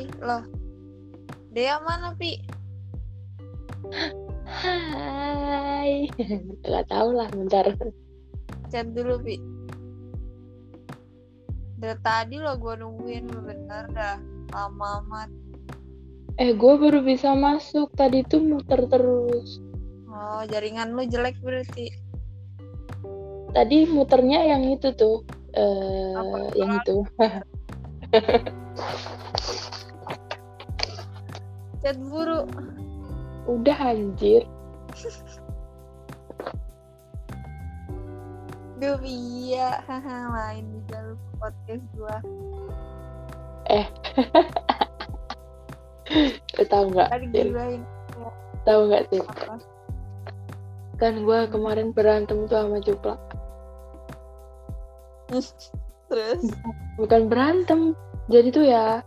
Hai, loh. Dea mana, Pi? Hai. Gak tau lah, bentar. Chat dulu, Pi. Dari tadi lo gue nungguin bener dah. Lama amat. Eh, gue baru bisa masuk. Tadi tuh muter terus. Oh, jaringan lu jelek berarti. Tadi muternya yang itu tuh. Eh, Apa? yang itu. Chat buru. Udah anjir. Duh, iya. Haha, main di jalur podcast gua. Lu tahu nggak? Tahu nggak sih? Kan gue kemarin berantem tuh sama Cupla. Terus? Bukan berantem. Jadi tuh ya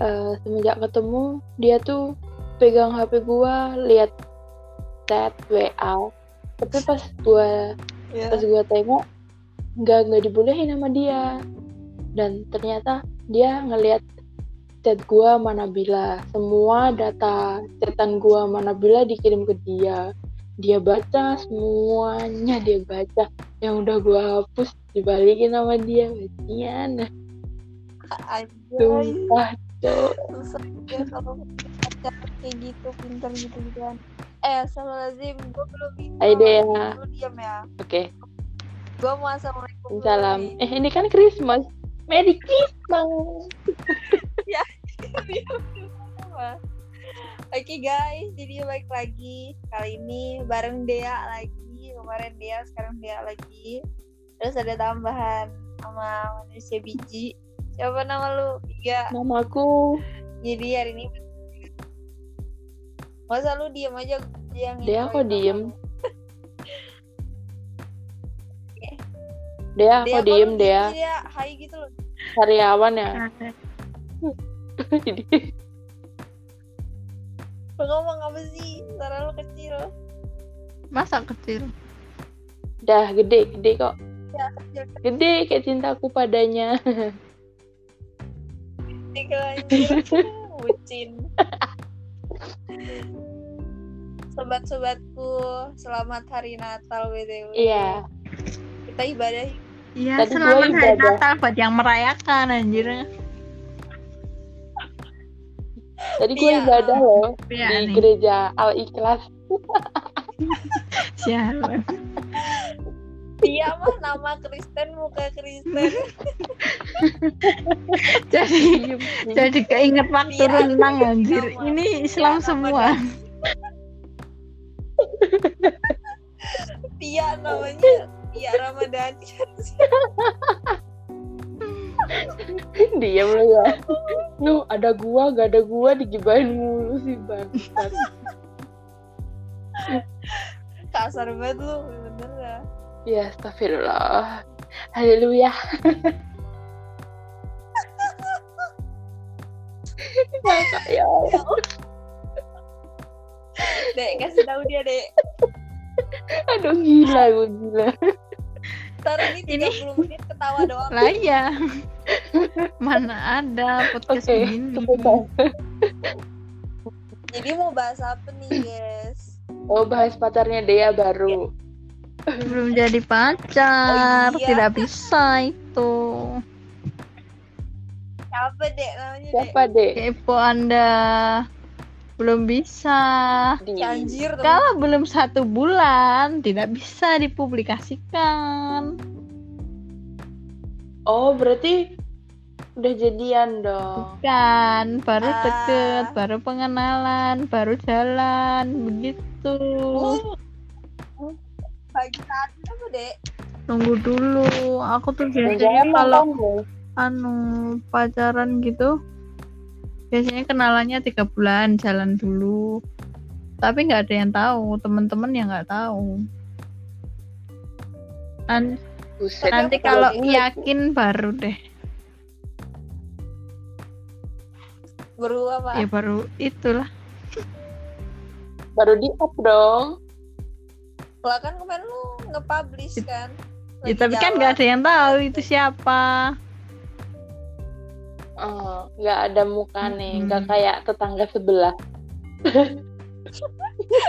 eh, semenjak ketemu dia tuh pegang HP gua, lihat chat WA. Tapi pas gua Ya. pas gua tengok nggak nggak dibolehin sama dia. Dan ternyata dia ngelihat chat gua sama Nabila semua data chatan gua sama Nabila dikirim ke dia. Dia baca semuanya dia baca. Yang udah gua hapus dibalikin sama dia. Anjay. sumpah susah ya kalau pacar kayak gitu pinter gitu gitu kan eh Lazim gue belum bisa Hai Dea. lu diam ya oke gue mau assalamualaikum salam eh ini kan Christmas Merry Christmas Apa? Oke guys, jadi balik lagi kali ini bareng Dea lagi. Kemarin Dea, sekarang Dea lagi. Terus ada tambahan sama manusia biji. Siapa nama lu? Tiga. namaku Jadi hari ini masa lu diem aja yang kok nama diem? Dea Dea kok diem Dea Dea? Hai gitu loh. karyawan ya Lu ngomong apa sih? Suara lu kecil. Masa kecil? Dah gede gede kok Ya, kecil gede kayak cintaku padanya kecil anjir. Bucin. Sobat-sobatku, selamat hari Natal BTW. iya Kita ibadah Iya, selamat hari ibadah. Natal buat yang merayakan anjir. tadi gue Iya. ibadah loh Iya di nih. gereja Al Ikhlas Sialan. Dia mah nama Kristen muka Kristen. jadi jadi keinget waktu Iya. renang anjir. Sama. Ini Islam Iya, semua. Tia namanya Tia Ramadhani. diam lu ya lu ada gua gak ada gua digibahin mulu sih bang Kasar banget lu, bener dah. Ya astagfirullah haleluya Maka, ya Allah. Dek, kasih tahu dia, Dek. aduh gila gue gila Ntar ini 30 menit ketawa doang. Lah iya. Mana ada podcast begini. cepetan Jadi mau bahas apa nih, guys? oh bahas pacarnya Dea baru Belum jadi pacar, Oh, iya. tidak bisa itu. Siapa, Dek? Namanya, Dek? siapa deh Kepo Anda. Belum bisa. Anjir. Kalau belum satu bulan, tidak bisa dipublikasikan. oh berarti udah jadian dong Kan, baru Ah. deket, baru pengenalan, baru jalan, begitu. Uh. Apa, Dek? Tunggu dulu, aku tuh biasanya kalau anu pacaran gitu, biasanya kenalannya tiga bulan, jalan dulu. Tapi nggak ada yang tahu, teman-teman yang nggak tahu. Nan- Buset. nanti kalau baru yakin baru deh, Baru apa? ya baru itulah. baru di up dong Lah kan kemarin lu nge-publish kan? Ya, Lagi tapi kan jalan. nggak ada yang tahu itu siapa. Oh, nggak ada mukanya, nggak Mm-mm. kayak tetangga sebelah.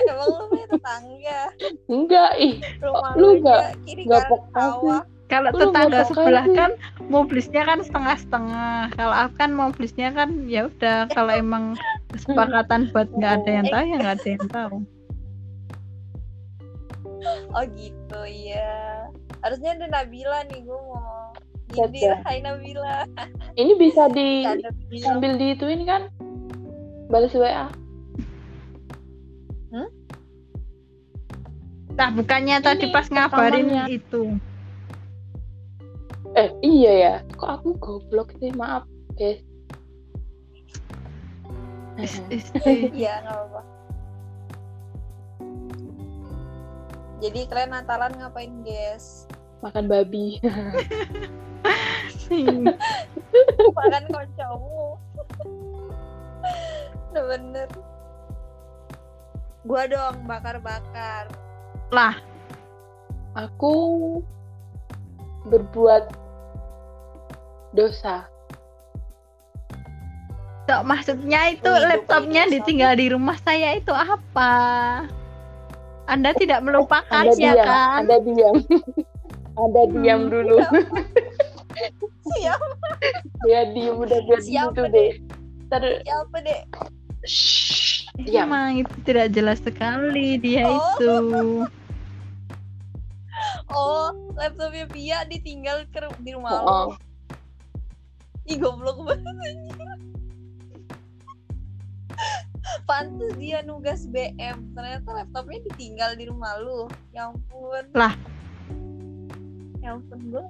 Emang lu punya tetangga? Enggak, ih. Rumah Lu nggak- nggak peka sih. sawah. Kalau tetangga sebelah sih. kan mobilisnya kan setengah-setengah. Kalau aku kan mobilisnya kan ya udah kalau emang kesepakatan buat nggak ada yang tahu ya nggak ada yang tahu. Oh gitu, iya. Harusnya ada Nabila nih, gue mau nyindir. Hai Nabila. Ini bisa di sambil diituin kan? Balas WA. Nah bukannya tadi Ini pas ngabarin rekamannya. itu. Eh, iya ya. Kok aku goblok sih? Maaf, guys. Is, is, is. Iya, nggak apa-apa. Jadi kalian Natalan ngapain, guys? Makan babi. Makan koncomu. Udah bener. Gua dong bakar-bakar. lah aku berbuat dosa. Cok, maksudnya itu laptopnya ditinggal di rumah saya itu apa? Anda tidak melupakan Anda ya diam, kan? Anda diam. Anda diam Hmm. dulu. Siapa? ya diam udah biar Siapa, gitu deh. Ntar Siapa, Dek? Shh, diam. Emang itu tidak jelas sekali dia Oh. itu. Oh, laptopnya Pia ditinggal ke di rumah Oh, lu. Ih, goblok banget anjir. Pantes dia nugas BM. Ternyata laptopnya ditinggal di rumah lu. Ya ampun. Lah. Ya ampun gue.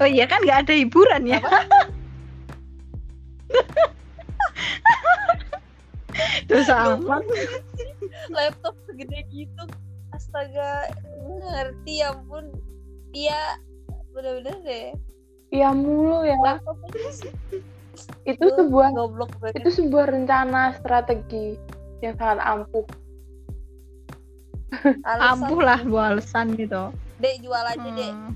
Oh iya kan nggak ada hiburan ya? Dosa amat. Laptop segede gitu. Astaga, gue ngerti ya ampun. Dia bener-bener deh. Iya mulu ya. Laptopnya Itu sebuah goblok banget. itu sebuah rencana strategi yang sangat ampuh. Alasan, Ampuh lah buat alasan gitu. Dek jual aja dek. Hmm,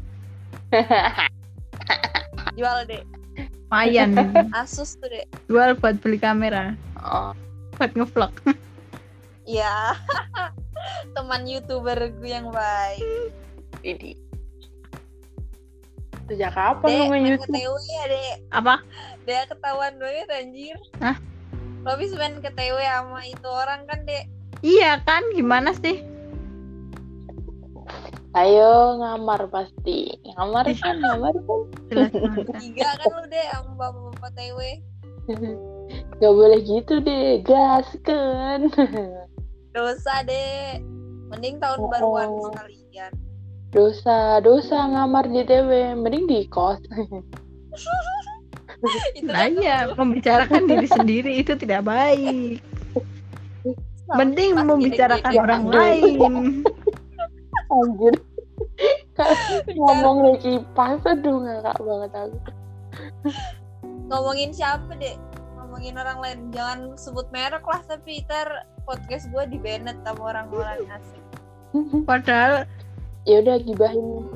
Jual dek. lumayan. Asus tuh dek. Jual buat beli kamera, oh, buat ngevlog. Iya. Teman youtuber gue yang baik. ini. Sejak kapan Dek, lu main main ke YouTube? TW ya dek. Apa? Dek ketahuan banget anjir. Hah? Lo habis main ke TW sama itu orang kan dek. Iya kan? Gimana sih? Ayo ngamar pasti. Ngamar kan, ngamar kan. Jelas banget. Tiga kan lu dek sama bapak-bapak TW. Gak boleh gitu deh, gas kan. Dosa dek. Mending tahun Oh. baruan sekalian. Dosa, dosa ngamar di TW, mending di kos. itu Nah kan iya, membicarakan diri sendiri itu tidak baik. Mending membicarakan orang Aduh. lain. Anjir. Ngomong dari kipas, aduh ngakak banget aku. Ngomongin siapa dek? Ngomongin orang lain. Jangan sebut merek lah tapi ntar podcast gue di banned sama orang-orang asing. Padahal ya udah gibahin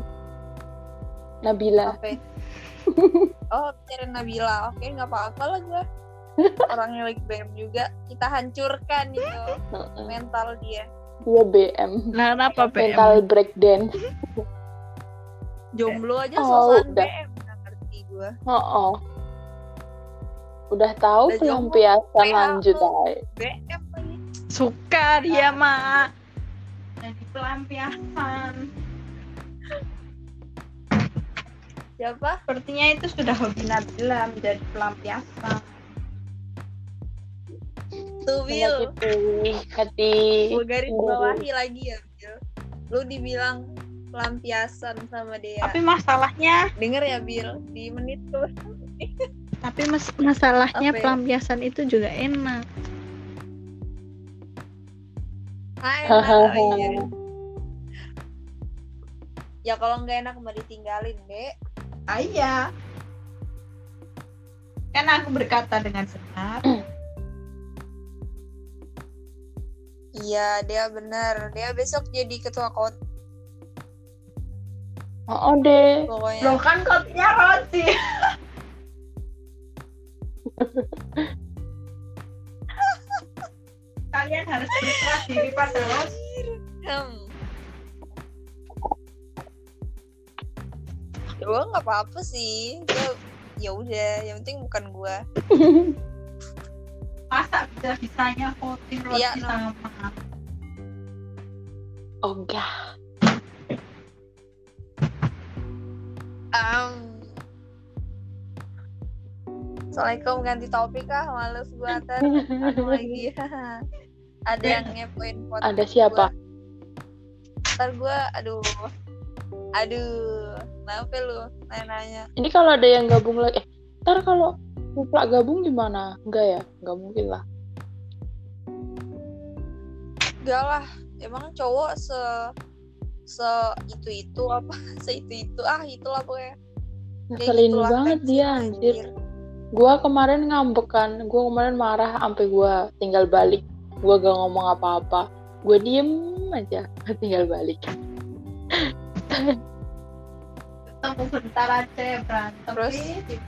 Nabila. Oke. Oh, cari Nabila. Oke, nggak apa-apa lah gue. Orangnya lagi BM juga. Kita hancurkan itu mental dia. Dia BM. nah kenapa Mental BM? breakdance. Jomblo aja Oh, udah. BM. Nggak ngerti gue. Oh, oh. Udah tahu Udah jomblo, pelampiasan lanjut aja. BM lagi. Suka dia mah. Pelampiasan. Siapa? Sepertinya itu sudah hobi Nabila menjadi pelampiasan. Tuh, Will. Menyakiti hati. Gue garis bawahi lagi ya, Will. Lu dibilang pelampiasan sama dia. Tapi masalahnya, Denger ya, Bill. Di menit tuh. tapi mas- masalahnya Apa ya? pelampiasan itu juga enak. Ah, enak. oh, iya. Ya kalau nggak enak mah ditinggalin, Dek. Ah, iya. Kan aku berkata dengan benar. Iya, dia bener. Dia besok jadi ketua kota Oh, oh deh. pokoknya. Loh kan kopinya roti. Kalian harus berserah diri Pak terus. Gue nggak apa-apa sih. Gue ya udah, yang penting bukan gue. Masa bisa bisanya voting roti no. sama. Oh enggak. Um. Assalamualaikum ganti topik ah males gue ntar lagi ada yang ngepoin foto Ada siapa? ntar gue aduh aduh kenapa lu nanya-nanya Ini kalau ada yang gabung lagi, eh, ntar kalau lupa gabung gimana? Enggak ya? Enggak mungkin lah. enggak lah emang cowok se se itu itu apa se itu itu ah itulah pokoknya Ngeselin gitulah banget kan, dia anjir. Gua kemarin ngambek kan, gua kemarin marah sampai gua tinggal balik. Gua gak ngomong apa-apa. Gua diem aja, tinggal balik. Ketemu bentar aja ya berantem. Terus? Ih,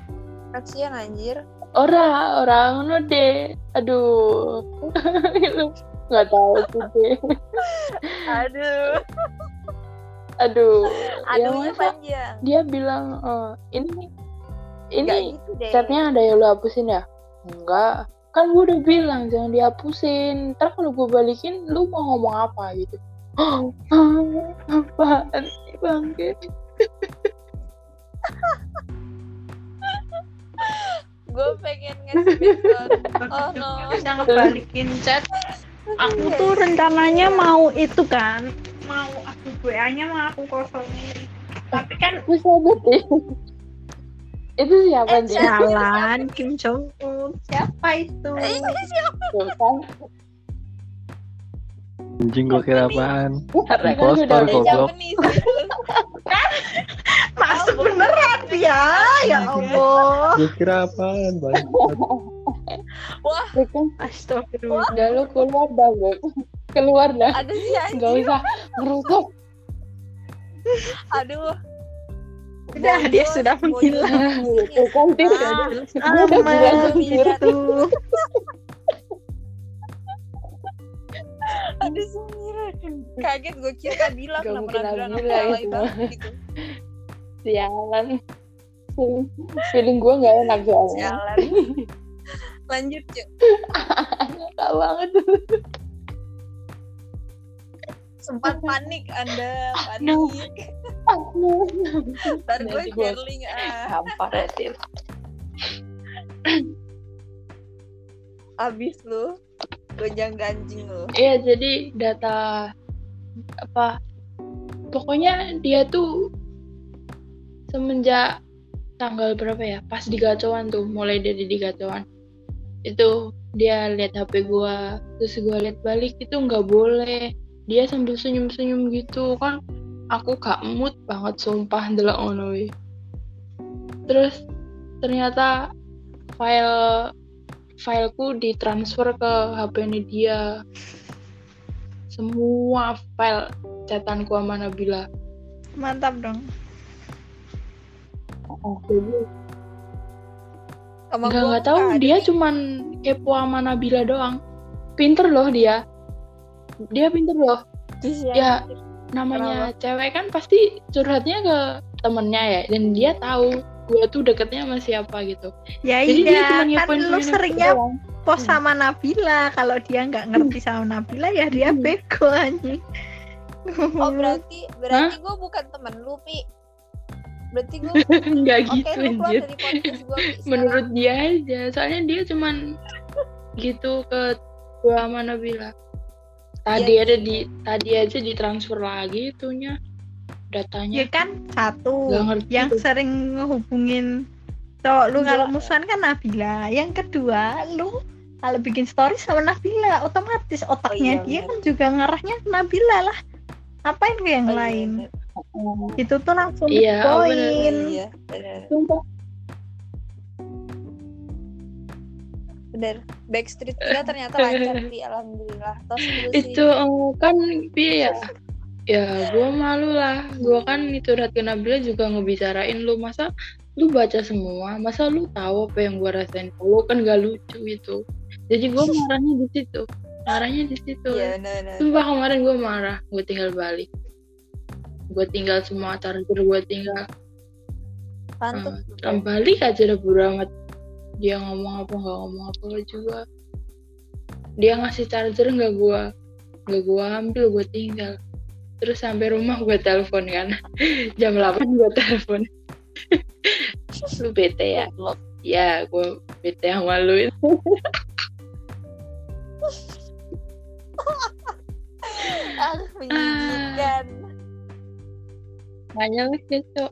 kasihan anjir Ora, orang no deh. Aduh. Lu nggak tahu sih deh. aduh Aduh. ya aduhnya masa panjang dia bilang eh, ini ini gitu chatnya ada yang lu hapusin ya? Enggak. Kan gue udah bilang jangan dihapusin. Ntar kalau gue balikin, lu mau ngomong apa gitu? Apaan sih bangke? gue pengen ngasih oh no bisa ngebalikin chat aku tuh rencananya mau itu kan mau aku WA nya mau aku kosongin tapi kan sabut deh. Itu siapa Eh, dia? jalan Kim Jong Un siapa itu Eh, Tuh kan. Anjing gua kira apaan? Kan Impostor goblok. Masuk beneran dia ya Allah Gua kira apaan, Bang? wah kan Astagfirullah udah lu keluar dah Beb. keluar dah ada sih nggak anjir usah ngerusuk aduh Udah, dia sudah menghilang. Tuh kan. Ah, Dia udah bilang aman jujur. gitu aduh. Samira kaget gue kira bilang Gak mungkin Nabila itu gitu. sialan. Feeling gue nggak enak soalnya. Jalan lanjut cuy Gak banget. Sempat panik anda. No. panik. Ntar gue curling ah. ya Tir. abis lu gonjang ganjing lu Iya jadi data apa pokoknya dia tuh semenjak tanggal berapa ya? Pas di gacauan tuh mulai dari di gacauan itu dia lihat HP gua terus gua lihat balik itu nggak boleh. Dia sambil senyum-senyum gitu kan aku gak mood banget sumpah ngono wi. terus ternyata file fileku ditransfer ke HP ini dia semua file catatanku sama Nabila. Mantap dong. Sama nggak gua nggak tahu ada dia cuman kepo sama Nabila doang. Pinter loh dia. Dia pinter loh. Terus ya. Namanya cewek kan pasti curhatnya ke temennya ya dan dia tahu gue tuh deketnya sama siapa gitu. Ya jadi dia iya cuma kan lu seringnya post Hmm. sama Nabila. Kalau dia nggak ngerti sama Nabila ya dia Hmm. bego anjing. Oh berarti berarti gue bukan temen lu pi. Berarti gue nggak gitu anjir. menurut dia aja. Soalnya dia cuman gitu ke gue sama Nabila. Tadi Iya. ada di tadi aja ditransfer lagi itunya ya datanya kan satu. Ngerti yang tuh. sering ngehubungin cowok lu Iya. kalau musuhan kan Nabila. Yang kedua lu kalau bikin story sama Nabila otomatis otaknya iya, dia bener. kan juga ngarahnya ke Nabila lah. Ngapain ke yang Oh, iya, lain? bener. itu tuh langsung Iya, oh, poin iya bener sumpah. Bener Backstreet kita ternyata lancar pi alhamdulillah. Tos dulu sih. Itu eh, kan dia ya ya gue malu lah. Gue kan itu Rat Nabila juga ngebicarain lu masa lu baca semua? Masa lu tahu apa yang gua rasain? Lu kan gak lucu itu jadi gua marahnya di situ. Marahnya di situ. Iya benar benar sumpah kemarin gua marah. Gua tinggal balik. Gua tinggal semua charger gua tinggal. Mantep eh, orang balik aja udah bodo amat. Dia ngomong apa nggak ngomong apa juga. Dia ngasih charger nggak gua. Nggak gua ambil gua tinggal terus sampai rumah gua telepon kan. Jam 8 gua telepon. Lu bete ya? Goblok. ya gua bete sama lu. Itu ah menjijikan makanya lah gitu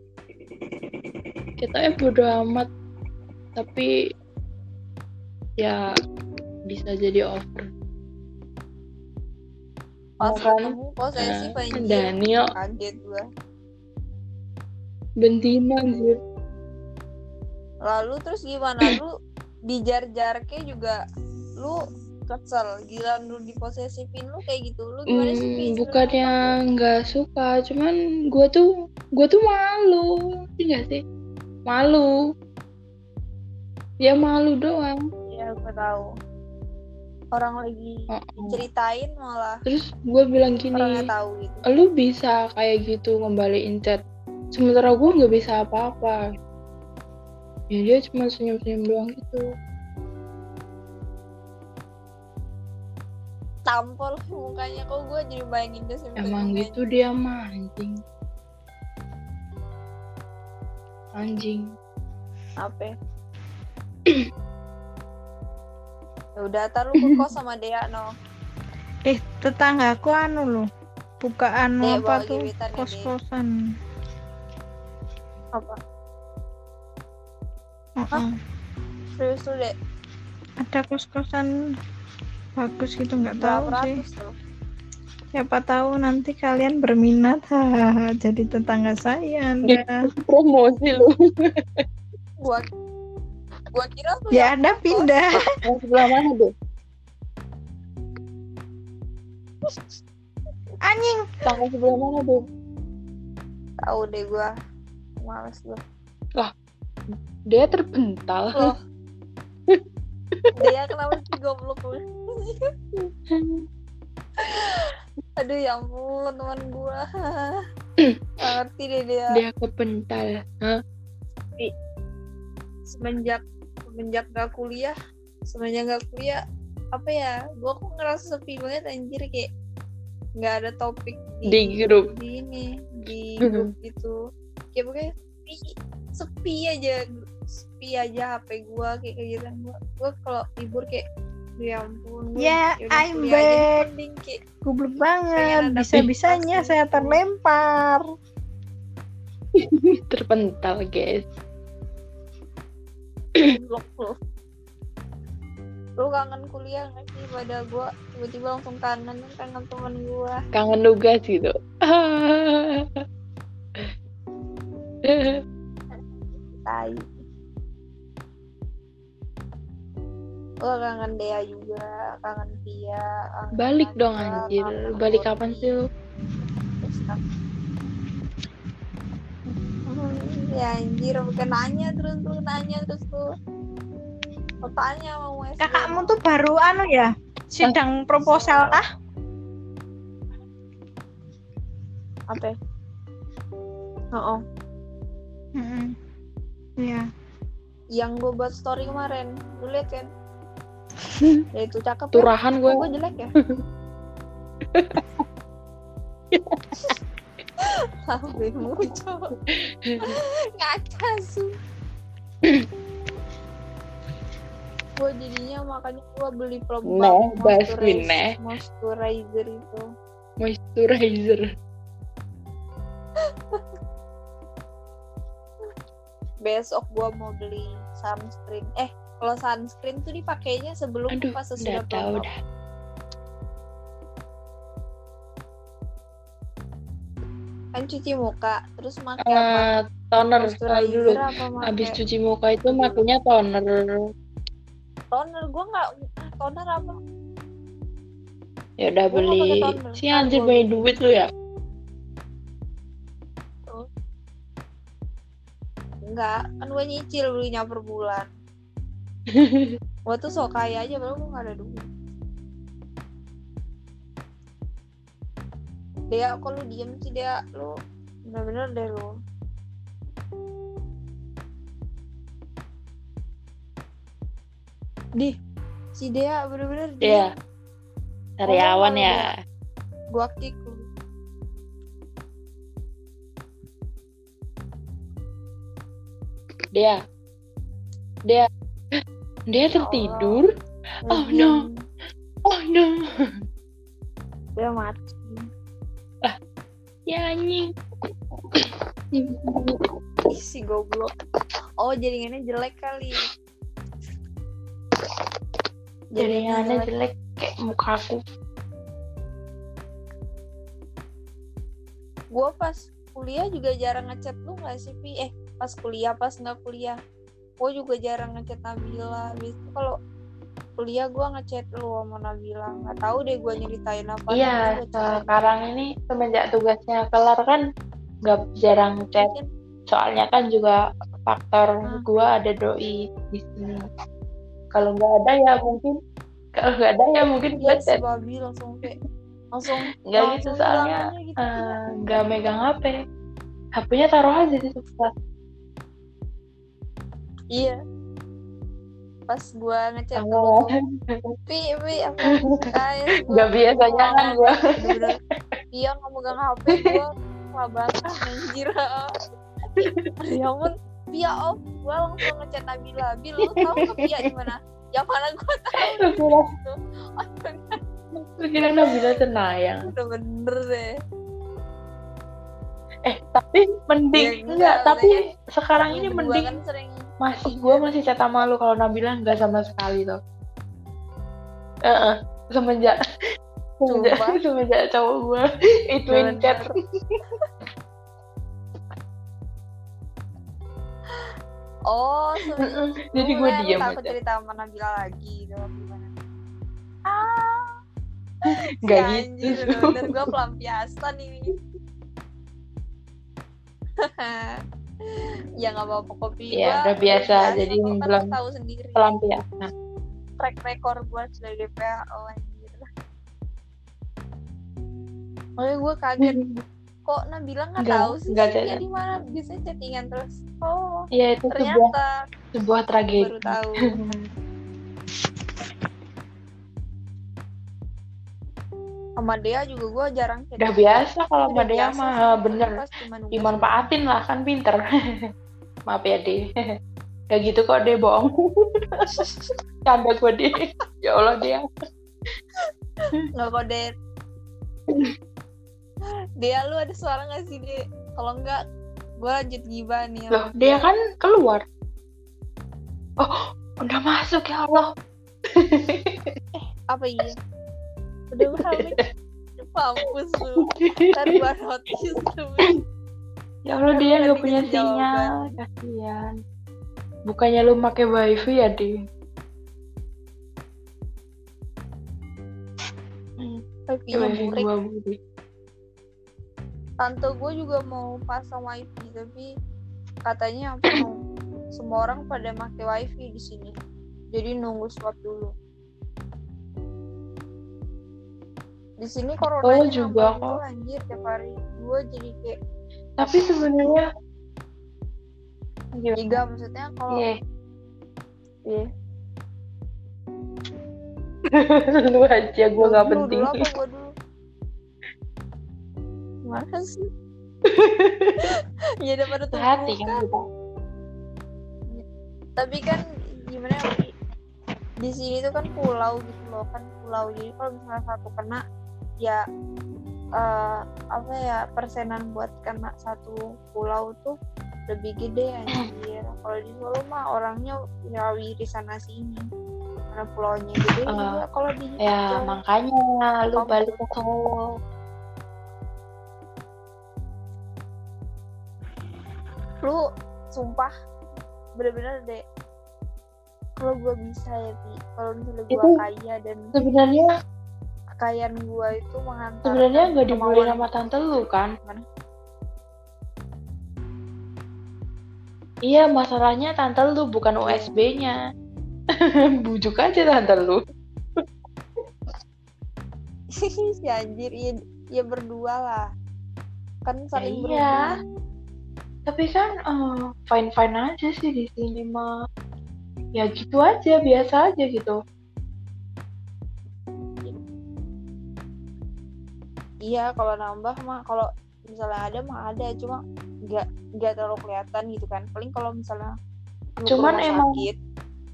kita ya bodo amat. Tapi ya bisa jadi over pas ketemu. Posesif Eh, anjir Daniel. kaget gua. Bentina anjir. Lalu terus gimana? Lu dijar-jarke juga lu kesel. Gila lu diposesifin lu kayak gitu. Lu gimana sih Hmm, bukannya nggak suka, cuman gue tuh gue tuh malu, iya nggak sih? Malu. Ya malu doang. ya gua tahu orang lagi ceritain malah Terus gue bilang gini, tahu gitu lu bisa kayak gitu ngembaliin chat, sementara gue nggak bisa apa-apa. Ya dia cuma senyum-senyum doang gitu. tampol mukanya kok gue jadi bayangin dia sampai Emang mukanya. gitu dia mah anjing. Anjing. apa ya udah taruh ke kos sama Dea no Eh, tetanggaku anu loh. Buka anu Dek, apa tuh? ya, Dek. Kos-kosan. apa Heeh. serius lu dek Ada kos-kosan bagus gitu nggak tahu sih. tuh Siapa tahu nanti kalian berminat hahaha jadi tetangga saya Anda. Promosi lu. gua gua kira tuh Ya ada pindah. Yang sebelah mana tuh? Anjing. Tangga sebelah mana tuh? tahu deh gua males gua Dia terpental. loh Dea kenapa sih goblok lu aduh ya ampun teman gua ngerti deh dia Dia kepental. Hah? semenjak semenjak gak kuliah semenjak gak kuliah apa ya gua kok ngerasa sepi banget anjir kayak nggak ada topik Di grup. di ini di grup gitu kayak pokoknya sepi sepi aja sepi aja HP gua kayak kegiatan gua gua kalau libur kayak ya ampun Ya, I'm kuliah aja deh, back. Goblok banget. Bisa-bisanya aktivitas saya terlempar. Terpental, guys. Blok lu kangen kuliah nggak sih pada gua tiba-tiba langsung kangen kangen teman gua Kangen nugas gitu. tai gua kangen Dea juga kangen kangen Balik dong anjir. Balik kapan sih lu? Hmm, ya anjir bukan nanya terus lu nanya terus lu tanya mau SD Kakakmu tuh baru anu ya? Sidang proposal ah? apa oh, oh. Mm-mm. Iya. yang gue buat story kemarin lu liat kan ya itu cakep Turahan gue. gue gue jelek ya Lambemu cowok Ngaca su Gue jadinya makanya gue beli pelembab Nah, moisturizer- nah. Moisturizer itu Moisturizer. Besok gue mau beli sunscreen Eh kalau sunscreen tuh dipakainya sebelum Aduh, pas sesudah udah tahu pelembab dah. Cuci muka Terus pakai apa? Eh, toner dulu. Moisturizer apa pakai Abis cuci muka itu makanya toner. toner gue nggak toner apa Ya udah Gua beli. pakai toner. Si Ntar anjir beli. duit lu ya. enggak kan gue nyicil belinya per bulan gue tuh sok kaya aja padahal gue gak ada duit Dea kok lu diem sih Dea lu bener-bener deh lu Dih si Dea bener-bener Iya. Karyawan Oh, ya. gua kick lu Dia. Dia. Dia tertidur. Oh, no. Oh no. Dia mati Ya anjing. Si goblok oh jaringannya jelek kali Jaringannya jelek kayak mukaku. gue pas kuliah juga jarang ngechat lu gak sih Pi? eh pas kuliah pas nggak kuliah gue juga jarang ngechat Nabila biasanya kalau kuliah gue ngechat lu sama Nabila nggak tahu deh gue nyeritain apa Iya, sekarang ini semenjak tugasnya kelar kan nggak jarang chat. Soalnya kan juga faktor Hmm. gua ada doi di sini. Kalau nggak ada ya mungkin kalau nggak ada ya mungkin iya gua si chat. Babi langsung kayak langsung Nggak gitu soalnya gitu. eh, nggak megang HP. HP-nya taruh aja di sebelah. iya pas gue ngechat lu Oh. tuh Pi, Pi, apa guys Nggak biasanya kan bener iya nggak megang HP gue kelabakan anjir. Ya ampun Pia off gue langsung ngechat Nabila. Bil lu tau ke Pia di mana yang mana gue Terus tahu kira Nabila Cenayang. udah bener deh. Eh tapi mending Ya, enggak, enggak, tapi sekarang ini mending kan sering masih gue masih chat sama lu kalau Nabila enggak sama sekali tuh. Heeh, semenjak semenjak, Sumpah. semenjak cowok gue Bener. chat. oh Jadi gue diam aja. cerita sama Nabila lagi gitu gimana ah Enggak si gitu. bener-bener gue pelampiasan ini ya nggak apa-apa kopi Gua udah biasa, jadi kok kan belum lu tahu sendiri Pelampiasan. track record gue sebagai PAO anjir Makanya gue kaget kok Nabila nggak Nggak, tahu sih dia chat. di mana biasanya chattingan terus oh Ya itu sebuah ternyata sebuah tragedi. baru tahu sama Dea juga gue jarang chat Udah biasa kalau sama dia mah bener dimanfaatin lah kan pinter. Maaf ya deh. Gak gitu kok deh bohong. Canda gue deh. Ya Allah dia. nggak kode Dea lu ada suara nggak sih De kalau enggak gue lanjut gibah nih Loh, dia kan keluar. Oh, udah masuk ya Allah. apa iya udah balik mampus lu. Ntar gua notice lu Ya Allah dia nggak punya sinyal, kasihan. Bukannya lu pakai wifi ya di? Hmm, wifi gua budi. tante gue juga mau pasang wifi tapi katanya apa mau semua orang pada pakai wifi di sini. Jadi nunggu swab dulu di sini corona Oh, juga kok. anjir tiap hari. Gue jadi kayak Tapi sebenarnya tiga maksudnya kalau Iya. iya. Lu aja gua Lu nggak dulu, penting. dulu apa gue dulu? Mana sih? Ya daripada tuh Hati kan kita. tapi kan gimana ya, di sini tuh kan pulau gitu loh kan pulau. Jadi kalau misalnya satu kena ya eh, apa ya persenan buat kena satu pulau tuh lebih gede anjir. Kalau di Solo mah orangnya ya wiri sana sini. Karena pulaunya gede Eh, juga. Kalau di Ya Jawa. makanya lu balik ke Solo. lu sumpah bener-bener deh. Kalau gue bisa ya Pi kalau misalnya gue kaya dan Sebenarnya kekayaan gue itu mengantar sebenarnya nggak dibolehin sama tante lu kan? Iya, masalahnya tante lu bukan USB-nya. Bujuk aja tante lu. si anjir iya, iya berdua lah kan saling iya. berhubung. Tapi kan eh, fine-fine aja sih di sini mah. Ya gitu aja, biasa aja gitu. Iya kalau nambah mah kalau misalnya ada mah ada cuma nggak nggak terlalu kelihatan gitu kan paling kalau misalnya Cuman emang- sakit,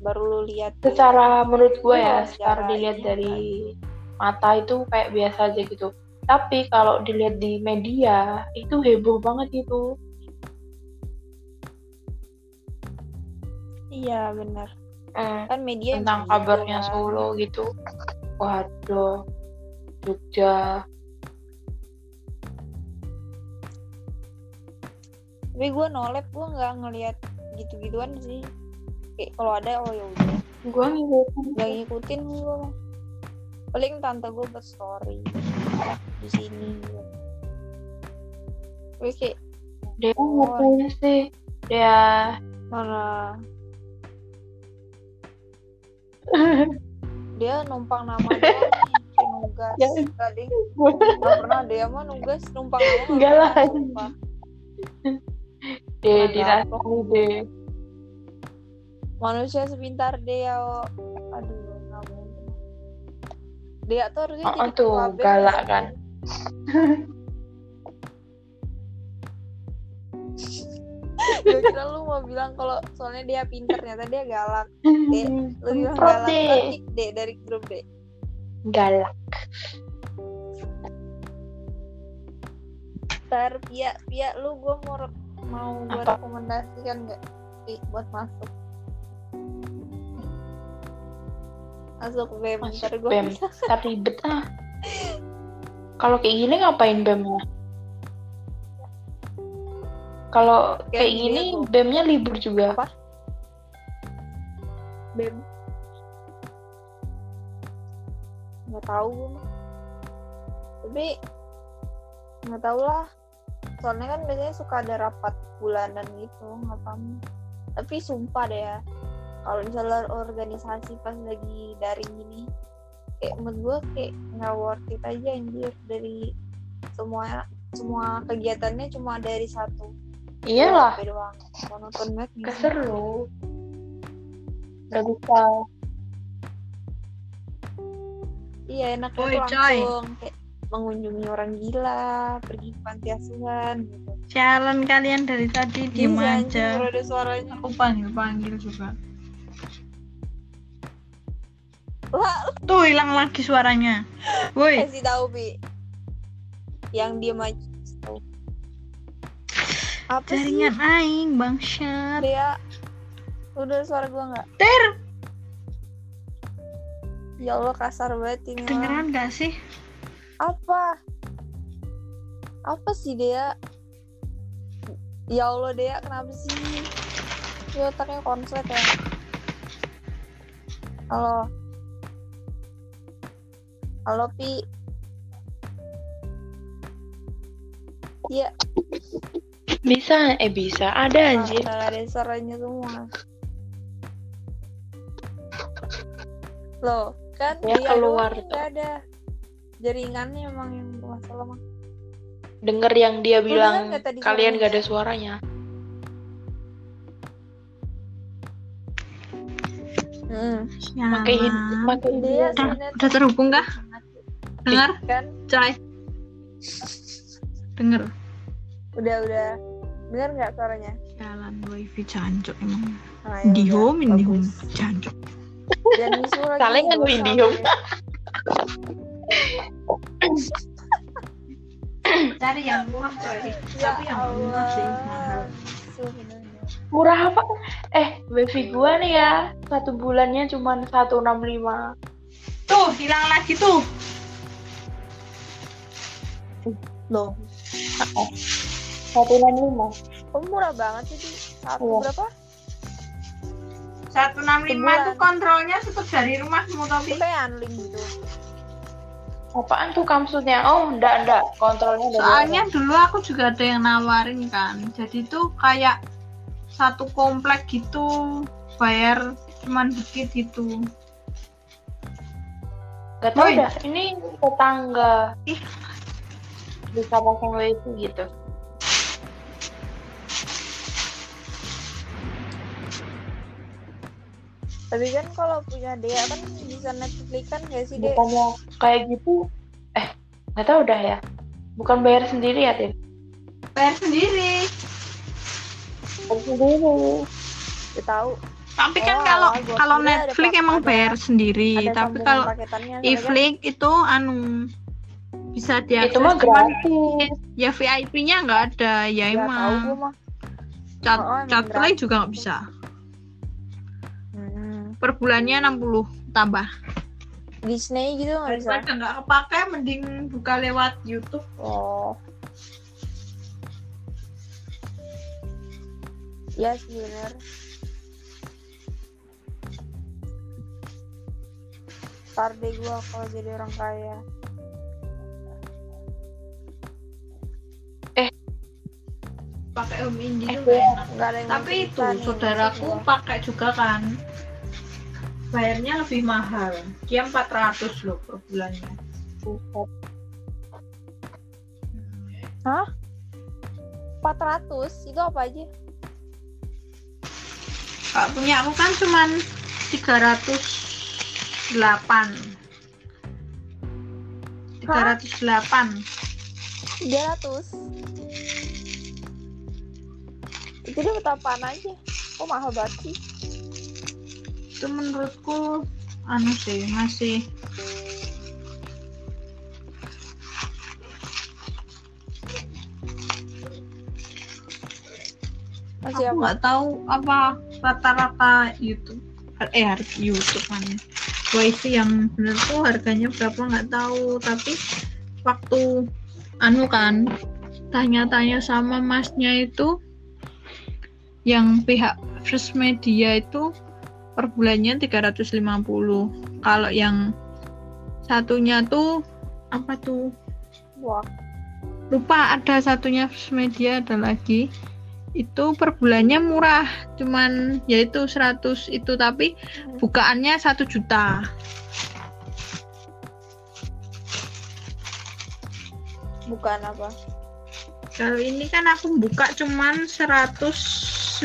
baru lu lihat Secara menurut gue ya, Iya, secara dilihat ini dari mata itu kayak biasa aja gitu. Tapi kalau dilihat di media, itu heboh banget gitu. iya benar Eh, kan media tentang emang gitu kabarnya kan. Solo gitu. Waduh, Jogja. Tapi gue nolep gue nggak ngelihat gitu-gituan sih kayak kalau ada oh ya udah Gue ngikutin. nggak ngikutin gue paling tante gue buat story di sini. Tapi kayak Dia ngapain sih? Dia mana dia numpang nama doang kayak nugas Ya. Ding. Nggak pernah dia mah nugas numpang nama nggak Enggak lah. Mana dirasani deh. manusia sepintar dia oh. aduh nggak mungkin dia tuh harusnya Oh, jadi tuh, ketua BEM galak ya. kan. gue kira lu mau bilang kalau soalnya dia pinter ternyata dia galak Dek, lu bilang galak kick deh dari grup deh Galak. ntar Pia Pia lu gue mau mau gue Apa? rekomendasikan nggak Pi, buat masuk masuk BEM Masuk ntar gue BEM. Ntar ribet ah. Kalau kayak gini ngapain BEM-nya? Kalau Kayak kayak gini aku. BEM-nya libur juga. Apa? BEM nggak tahu tapi nggak tahu lah soalnya kan biasanya suka ada rapat bulanan gitu nggak paham tapi sumpah deh ya kalau misalnya organisasi pas lagi daring gini kayak menurut gue kayak nggak worth it aja anjir dari semua semua kegiatannya cuma dari satu Iyalah, doang monoton banget gitu. gak seru. Gak bisa. Iya enaknya coy. langsung kayak mengunjungi orang gila, pergi ke panti asuhan gitu. Sialan kalian dari tadi diem Iya, anjing, aja. ada suaranya. Aku panggil panggil juga. Lah, Tuh hilang lagi suaranya. Woi, kasih tahu Pi. Yang diem aja. Tahu. Apa jaringan sih? aing bangsat. Dia udah suara gua nggak? Ter, Ya Allah kasar banget ini. dengeran gak sih? Apa? Apa sih dia? Ya Allah dia kenapa sih? Ya otaknya konslet ya. Halo. Halo Pi. Iya, Bisa, eh bisa. Ada anjir. nggak ada suaranya semua. Loh, kan Ya, dia keluar tuh. ada. Jaringannya emang yang bermasalah mah. Denger yang dia Lu bilang dengar nggak tadi kalian gak ada suaranya. Hmm. Pakai hid- Dia dia. Udah, udah terhubung kah? Dengar, kan coy. Denger. udah udah dengar nggak suaranya Sialan wifi jancuk emang. nah, ya Di home, di home jancuk. dan lagi Saling kan di home. Cari yang murah coy. ya Tapi yang murah sih, mahal. Murah apa? Eh, wifi gua nih ya. Satu bulannya cuma 165. Tuh, hilang lagi tuh. loh 165. kok murah banget sih satu Iya. berapa 165 Sebulan. tuh kontrolnya tetap dari rumahmu itu tapi kayak unlink gitu Apaan tuh maksudnya? Oh, enggak, enggak. Kontrolnya dari soalnya dulu aku juga ada yang nawarin kan jadi tuh kayak satu komplek gitu bayar cuman dikit gitu Gak tau dah, ini tetangga. Ih. Bisa pasang wifi gitu. Tapi kan kalau punya dia kan bisa Netflix kan gak sih dek? Bukannya kayak gitu, eh gak tau dah ya. Bukan bayar sendiri ya, Tin? bayar sendiri Bayar sendiri. Gak tahu. tapi kan Oh, kalau gua kalau Netflix emang ada- bayar sendiri Ada tapi kalau kan Iflix itu anu bisa diakses Itu mah gratis. ya VIP-nya nggak ada ya Gak emang mah. cat Oh, emang cat play gratis. juga nggak bisa. Per bulannya 60 tambah Disney gitu nggak bisa. daripada nggak kepake mending buka lewat YouTube Oh. Ya sih bener. Ntar deh gue kalau jadi orang kaya. pakai home in gitu Eh, nggak enak Nggak ada yang tapi itu saudaraku gua. pakai juga kan bayarnya lebih mahal. Dia 400 loh per bulannya. Hah? 400 itu apa aja? Kak punya aku kan cuman 308 308 300 itu dia apaan aja. Kok mahal banget sih itu menurutku anu sih masih masih aku nggak tahu apa rata-rata YouTube eh harga YouTube kan. Wifi yang bener tuh harganya berapa nggak tahu tapi waktu anu kan tanya-tanya sama masnya itu yang pihak First Media itu per bulannya 350 kalau yang satunya tuh apa tuh? Wah. Lupa ada satunya First Media ada lagi. Itu per bulannya murah cuman yaitu 100 itu tapi bukaannya satu juta. Bukan apa? Kalau ini kan aku buka cuman 190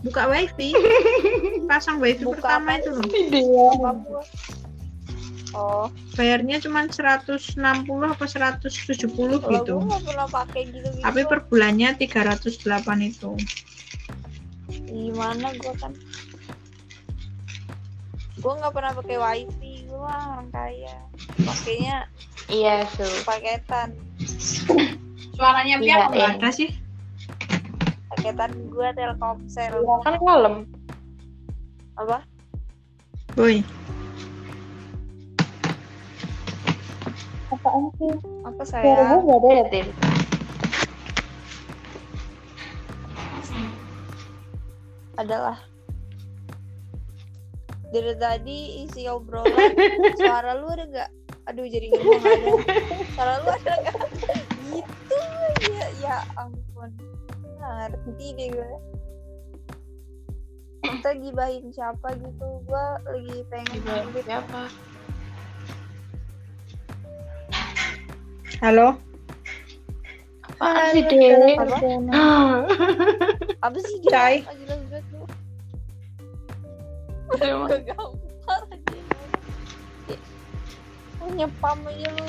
buka wifi. Pasang wifi Buka pertama itu loh. Gua? oh. Bayarnya cuman 160 apa 170 kalau gitu. gue nggak pernah pakai gitu gitu tapi per bulannya 308 itu. Gimana gue kan? Gue nggak pernah pakai wifi. Gue mah orang kaya. Pakainya Iya, su. paketan. Suaranya Iya, Pia kok nggak eh. ada sih paketan gue telkomsel Kan malam. apa? Boy Apaan sih? apa Suara saya gue gak ada ya, Tin? adalah. Dari tadi isi obrolan suara lu ada nggak? Aduh jadi ngomong ada suara lu ada nggak? Gitu ya ya ampun ngerti deh gue kita gibahin siapa gitu gue lagi pengen ngintip Siapa? halo Apaan sih, Dek? Apa? Ah. apa sih Emang. kegampar aja lu nyepam aja lu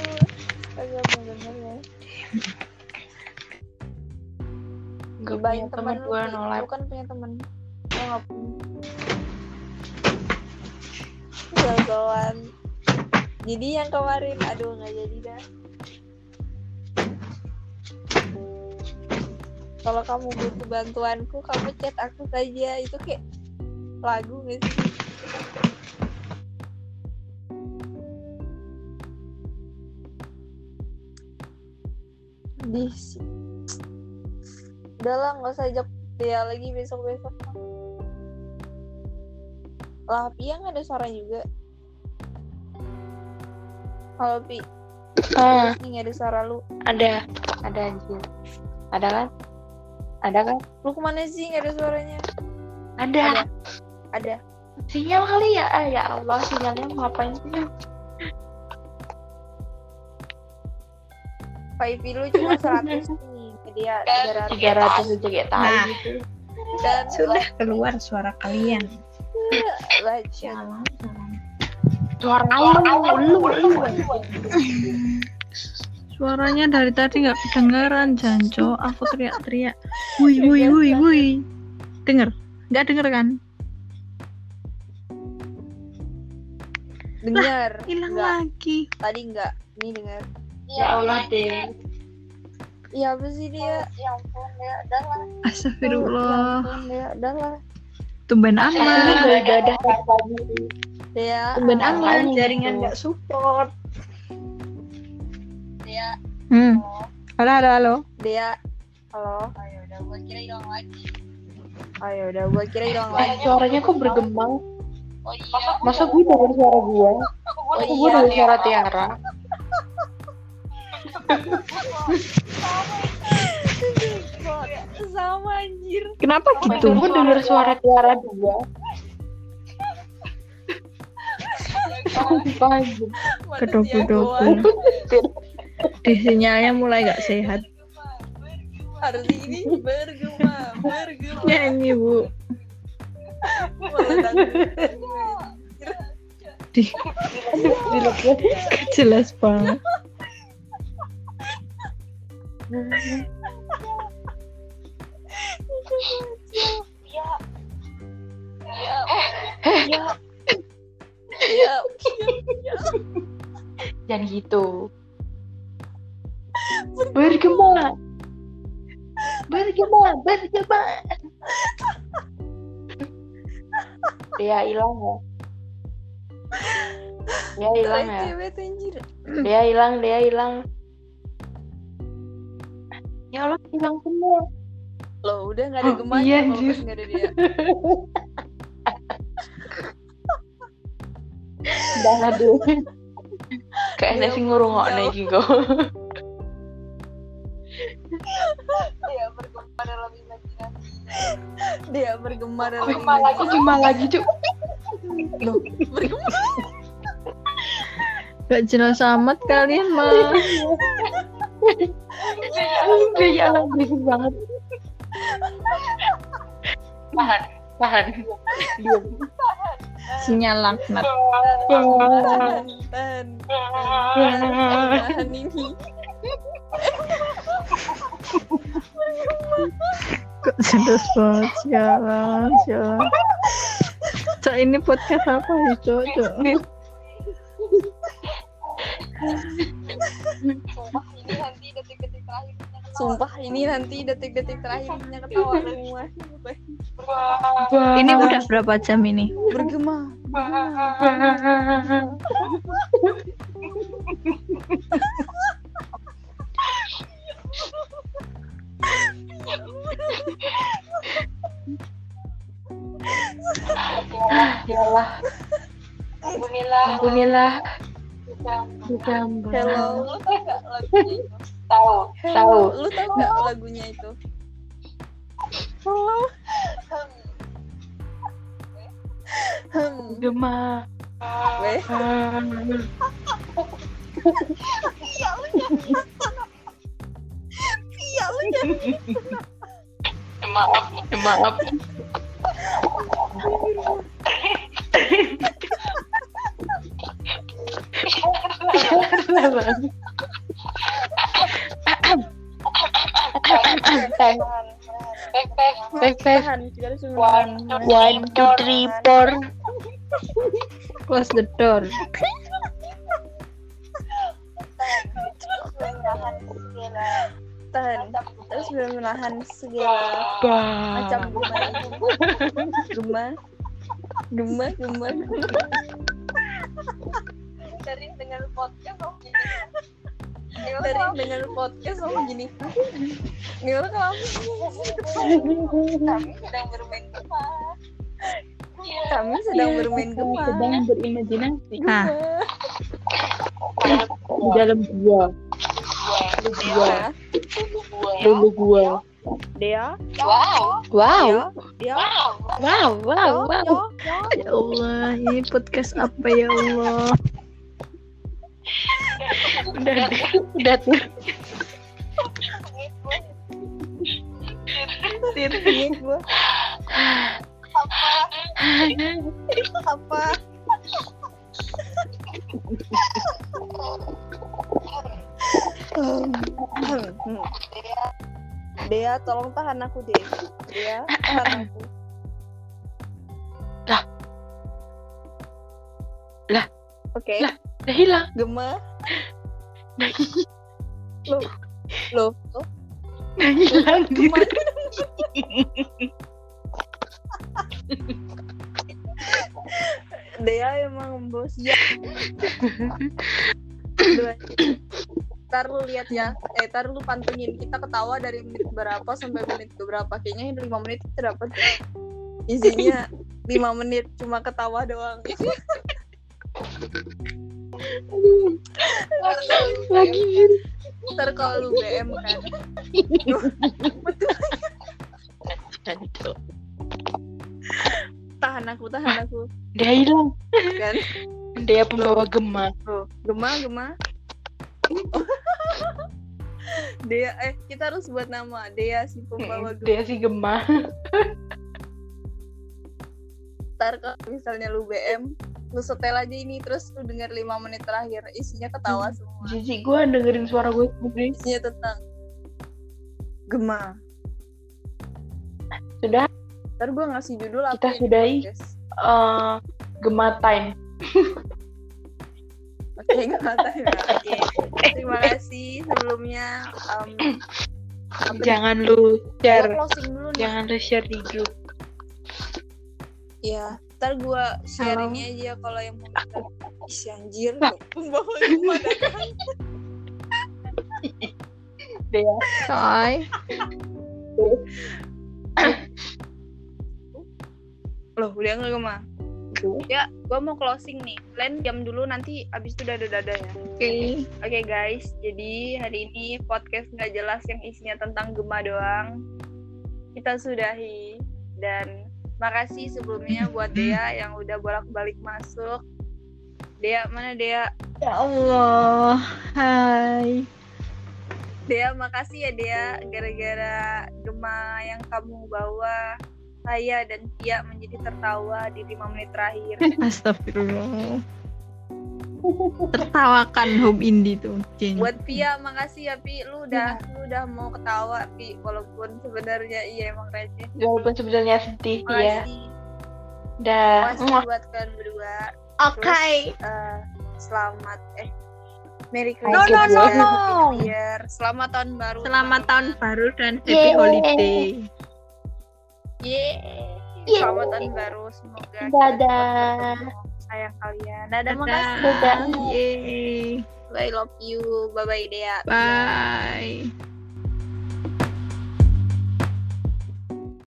kagak bener ya Gak punya gibahin teman gue nolak. lu kan punya temen. Lu nggak punya. Jadi yang kemarin aduh nggak jadi dah. Kalau kamu butuh bantuanku kamu chat aku saja. Itu kayak lagu gak sih? Dis. Udah lah nggak usah ajak dia lagi besok besok lah Pia nggak ada suara juga halo Pi Ah, Ini nggak ada suara lu. ada. Ada anjir. Ada kan? Ada kan? Lu ke mana sih? Nggak ada suaranya. Ada. Ada. Ada. Sinyal kali ya? Ah, ya Allah, sinyalnya ngapain sih? Five lu cuma 100 nih. Dia 300. 300 aja kayak tadi Nah. gitu. Dan Sudah keluar suara kalian. baca. Suara lu, lu. Suaranya dari tadi nggak kedengeran, Janco. Aku teriak-teriak. Wui, wui, wui, wui. Denger? Nggak denger kan? Dengar. Hilang Nggak. lagi. Tadi enggak. Ini dengar. Ya Allah deh. Iya apa sih dia? Ya ampun, dia udah lah. Ya Astagfirullah. ampun, dia udah lah. Tumben gue ibadah pagi. Dia. Tumben makanya Jaringan nggak support. Dia. Hmm. Halo, halo, halo. Dia. Halo. Ayo udah gua kira hilang lagi. Ayo udah gua kira hilang lagi. Suaranya kok bergembang? Oh iya. Masa gue denger suara gue? Oh Masa gue iya. denger suara Tiara? Sama anjir. Kenapa gitu? gue denger suara Tiara juga? Sumpah anjir. Kedok-kedok. Di sinyalnya mulai nggak sehat. Harus ini bergema, bergema. Nyanyi bu. Malah dangdutan gue. Di Dilepaskan. jelas banget. Iya. Jangan gitu. Bergema. Bergema, bergema. Dia hilang ya. Dia hilang ya. Dia hilang, dia hilang. Ya Allah, hilang semua. Loh, udah nggak ada Oh, gemanya iya, kalau anjir. pas nggak ada dia. Udah aduh. Kayaknya sih ngurungokne iki kok. Dia bergema dalam imajinasi. Dia bergema dalam Cuma lagi, imajinasi. cuma lagi, Cuk. Loh, bergema. Gak jelas amat kalian mah. Alam berisik banget. Tahan, tahan. Diam. Sinyal laknat. Tahan, tahan. Tahan, tahan ini. Kok jelas banget sialan, sialan. Cok ini podcast apa sih cok? Cok? Sumpah ini nanti detik-detik terakhirnya ketawa semua. Ini udah berapa jam ini? Bergema. Ya Allah. Ampunilah. Ampunilah. Sudah Hello, lu? Tahu, tahu. Lu tau gak lagunya itu? Hello. Hmm. Gema. Weh. Iya lu jangan Maaf, maaf. Back, back. tahan. Kita harus One, two, three, four. Close the door. tahan terus belum menahan segala macam gema gema gema gema dari dengan podcast dari dengan podcast om gini. Ngel kamu kami sedang bermain gema kami sedang bermain gema sedang berimajinasi. Nah, di dalam gua. Dea lulu gua Dea? Wow. Dea? Dea? Wow, wow, wow. Ya Allah, ini podcast apa ya Allah? Udah udah tuh Tit gue apa? Dea tolong tahan aku deh Dea tahan aku. Lah. Lah. oke. Lah. udah hilang. Gema udah hilang Gema Dea emang bos. Ya. Ntar lu lihat ya. Eh ntar lu pantengin. Kita ketawa dari menit berapa Sampai menit berapa. Kayaknya 5 menit kita dapat. Isinya 5 menit. Cuma ketawa doang lagi Ntar kalau lu BM kan. Tahan aku Tahan aku. Udah hilang. Kan? Dia pembawa gema. Tuh, Gema, Gema. Dea, eh kita harus buat nama. Dea si pembawa Gema. dia sih gema. Ntar kalau misalnya lu BM, lu setel aja ini terus lu denger 5 menit terakhir isinya ketawa semua. jijik gue dengerin suara gue sendiri Isinya tentang Gema. sudah Ntar gue ngasih judul apa Kita ya sudahi. eh gema time Oke, Gema time ya. Oke. Terima kasih sebelumnya. Um, jangan lu share dulu jangan lu share di grup Iya, ntar gua share Halo. ini aja kalau yang mau minta. Ih, si anjir, pembawa datang. dia Coy. Loh, udah nggak Gema? Ya, gua mau closing nih. Kalian jam dulu nanti abis itu dadah-dadah ya. Oke. Oke guys, jadi hari ini podcast nggak jelas yang isinya tentang Gema doang. Kita sudahi dan makasih sebelumnya buat Dea yang udah bolak-balik masuk. Dea mana Dea? Ya Allah. Hai. Dea makasih ya Dea gara-gara Gema yang kamu bawa saya dan Tia menjadi tertawa di lima menit terakhir. Astagfirullah. Tertawakan home indie tuh. Jeng. Buat Pia makasih ya Pi, lu udah lu udah mau ketawa Pi walaupun sebenarnya iya emang receh. walaupun sebenarnya sedih ya Makasih, dah makasih Muah. buat kalian berdua. Oke. Eh, selamat eh Merry No, Christmas no, no, no. Year. Selamat tahun baru. Selamat tahun baru dan happy Yeay. holiday. Yeay. Selamat tahun baru. Semoga kita Dadah. Sayang kalian. Dadah, Dadah. makasih. Dadah. Yeay. I love you. Bye bye Dea. Bye.